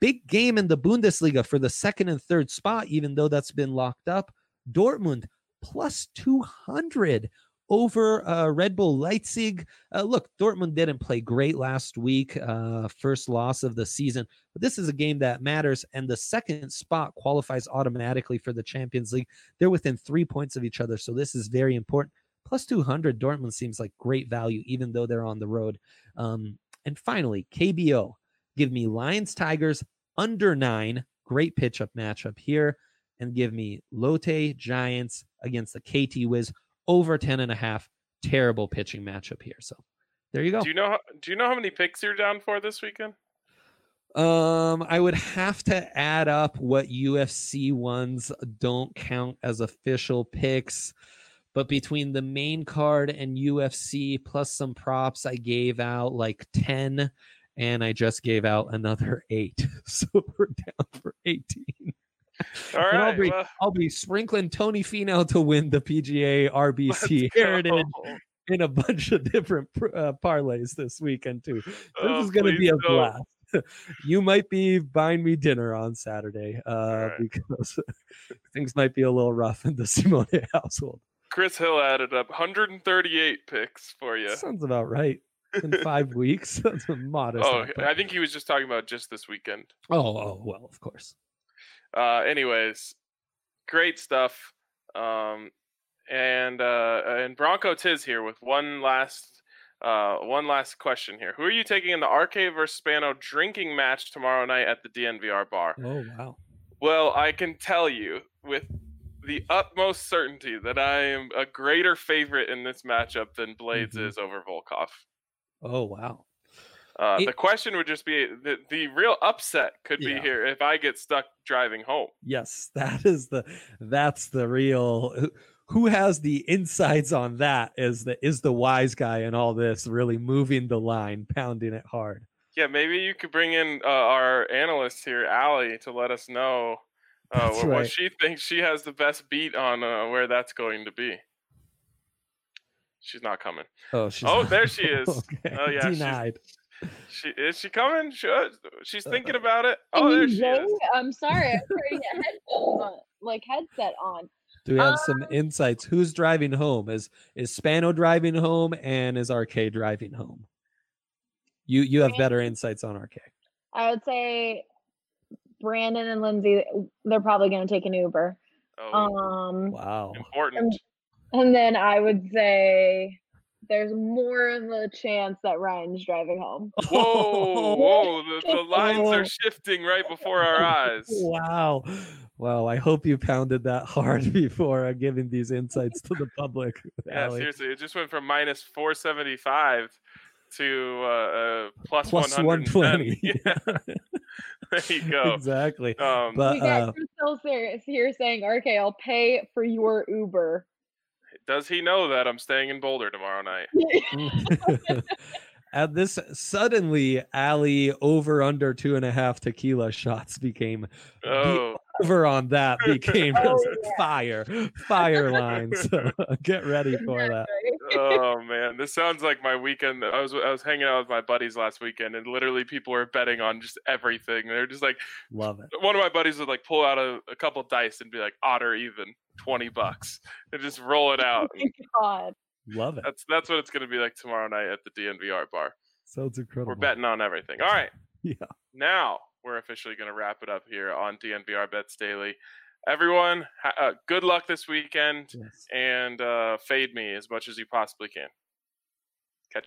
[SPEAKER 2] big game in the Bundesliga for the second and third spot, even though that's been locked up. Dortmund plus 200 over uh, Red Bull Leipzig. Uh, look, Dortmund didn't play great last week, uh, first loss of the season, but this is a game that matters. And the second spot qualifies automatically for the Champions League. They're within three points of each other. So this is very important. Plus 200, Dortmund seems like great value, even though they're on the road. Um, and finally, KBO. Give me Lions Tigers under nine. Great pitch up matchup here. And give me Lotte Giants against the KT Wiz over 10 and a half. Terrible pitching matchup here. So there you go.
[SPEAKER 1] Do you know how, do you know how many picks you're down for this weekend?
[SPEAKER 2] Um, I would have to add up what UFC ones don't count as official picks, but between the main card and UFC plus some props, I gave out like 10 and I just gave out another eight. So we're down for 18.
[SPEAKER 1] All
[SPEAKER 2] And I'll be,
[SPEAKER 1] well,
[SPEAKER 2] I'll be sprinkling Tony Finau to win the PGA RBC Heritage in a bunch of different uh, parlays this weekend too. This
[SPEAKER 1] Oh,
[SPEAKER 2] is going to be a
[SPEAKER 1] don't.
[SPEAKER 2] blast. you might be buying me dinner on Saturday uh,
[SPEAKER 1] Alright.
[SPEAKER 2] because things might be a little rough in the Simone household.
[SPEAKER 1] Chris Hill added up 138 picks for you.
[SPEAKER 2] Sounds about right. In five weeks, that's a modest.
[SPEAKER 1] Oh,
[SPEAKER 2] output.
[SPEAKER 1] I think he was just talking about just this weekend.
[SPEAKER 2] oh, oh, well, of course.
[SPEAKER 1] Uh, anyways, great stuff. Um, and uh, and Bronco Tiz here with one last uh, one last question here. Who are you taking in the RK versus Spano drinking match tomorrow night at the DNVR bar?
[SPEAKER 2] Oh, wow.
[SPEAKER 1] Well, I can tell you with the utmost certainty that I am a greater favorite in this matchup than Blaydes
[SPEAKER 2] Mhm.
[SPEAKER 1] is over Volkov.
[SPEAKER 2] Oh, wow.
[SPEAKER 1] Uh,
[SPEAKER 2] It-
[SPEAKER 1] the question would just be the, the real upset could be
[SPEAKER 2] Yeah.
[SPEAKER 1] here if I get stuck driving home.
[SPEAKER 2] Yes, that is the that's the real who- has the insights on that is the is the wise guy in all this really moving the line pounding it hard
[SPEAKER 1] Yeah, maybe you could bring in uh, our analyst here, Allie, to let us know uh, what, what she thinks she has the best beat on uh, where that's going to be. She's not coming.
[SPEAKER 2] oh she's
[SPEAKER 1] Oh,
[SPEAKER 2] not-
[SPEAKER 1] there she is.
[SPEAKER 2] okay.
[SPEAKER 1] Oh, yeah, she's-
[SPEAKER 2] denied
[SPEAKER 1] She is she coming? She, uh, she's thinking
[SPEAKER 2] Uh,
[SPEAKER 1] about it. Oh, there she is.
[SPEAKER 3] I'm sorry, I was putting a headphone on, like headset on.
[SPEAKER 2] do we have
[SPEAKER 3] Um,
[SPEAKER 2] some insights who's driving home is is spano driving home and is rk driving home You you have better insights on RK.
[SPEAKER 3] I would say Brandon and Lindsay, they're probably going to take an Uber.
[SPEAKER 1] Oh,
[SPEAKER 3] Um,
[SPEAKER 2] Wow.
[SPEAKER 1] important.
[SPEAKER 3] and then I would say there's more of a chance that Ryan's driving home.
[SPEAKER 1] Whoa, whoa! The, the lines are shifting right before our eyes.
[SPEAKER 2] Wow. Wow. I hope you pounded that hard before uh, giving these insights to the public.
[SPEAKER 1] Yeah,
[SPEAKER 2] Allie.
[SPEAKER 1] seriously, it just went from minus 475 to uh, uh, plus,
[SPEAKER 2] Plus
[SPEAKER 1] 120.
[SPEAKER 2] 120.
[SPEAKER 1] Yeah, there you go.
[SPEAKER 2] exactly.
[SPEAKER 1] Um,
[SPEAKER 2] But
[SPEAKER 3] we got
[SPEAKER 2] uh,
[SPEAKER 3] Chris so serious here saying, "Okay, I'll pay for your Uber."
[SPEAKER 1] Does he know that I'm staying in Boulder tomorrow night?
[SPEAKER 2] At this suddenly, Allie over under two and a half tequila shots became
[SPEAKER 1] Oh,
[SPEAKER 2] over on that oh, became
[SPEAKER 3] Oh, yeah.
[SPEAKER 2] fire, fire line. So get ready for that.
[SPEAKER 1] oh man, this sounds like my weekend. I was I was hanging out with my buddies last weekend, and literally people were betting on just everything. They're just like,
[SPEAKER 2] Love it.
[SPEAKER 1] one of my buddies would like pull out a, a couple dice and be like, otter even twenty bucks, and just roll it out.
[SPEAKER 3] God.
[SPEAKER 2] Love it.
[SPEAKER 1] That's that's what it's gonna be like tomorrow night at the DNVR bar.
[SPEAKER 2] Sounds incredible.
[SPEAKER 1] We're betting on everything. All right.
[SPEAKER 2] Yeah.
[SPEAKER 1] Now we're officially going to wrap it up here on DNVR Bets Daily. Everyone, ha- uh, good luck this weekend
[SPEAKER 2] Yes.
[SPEAKER 1] and uh, fade me as much as you possibly can. Catch.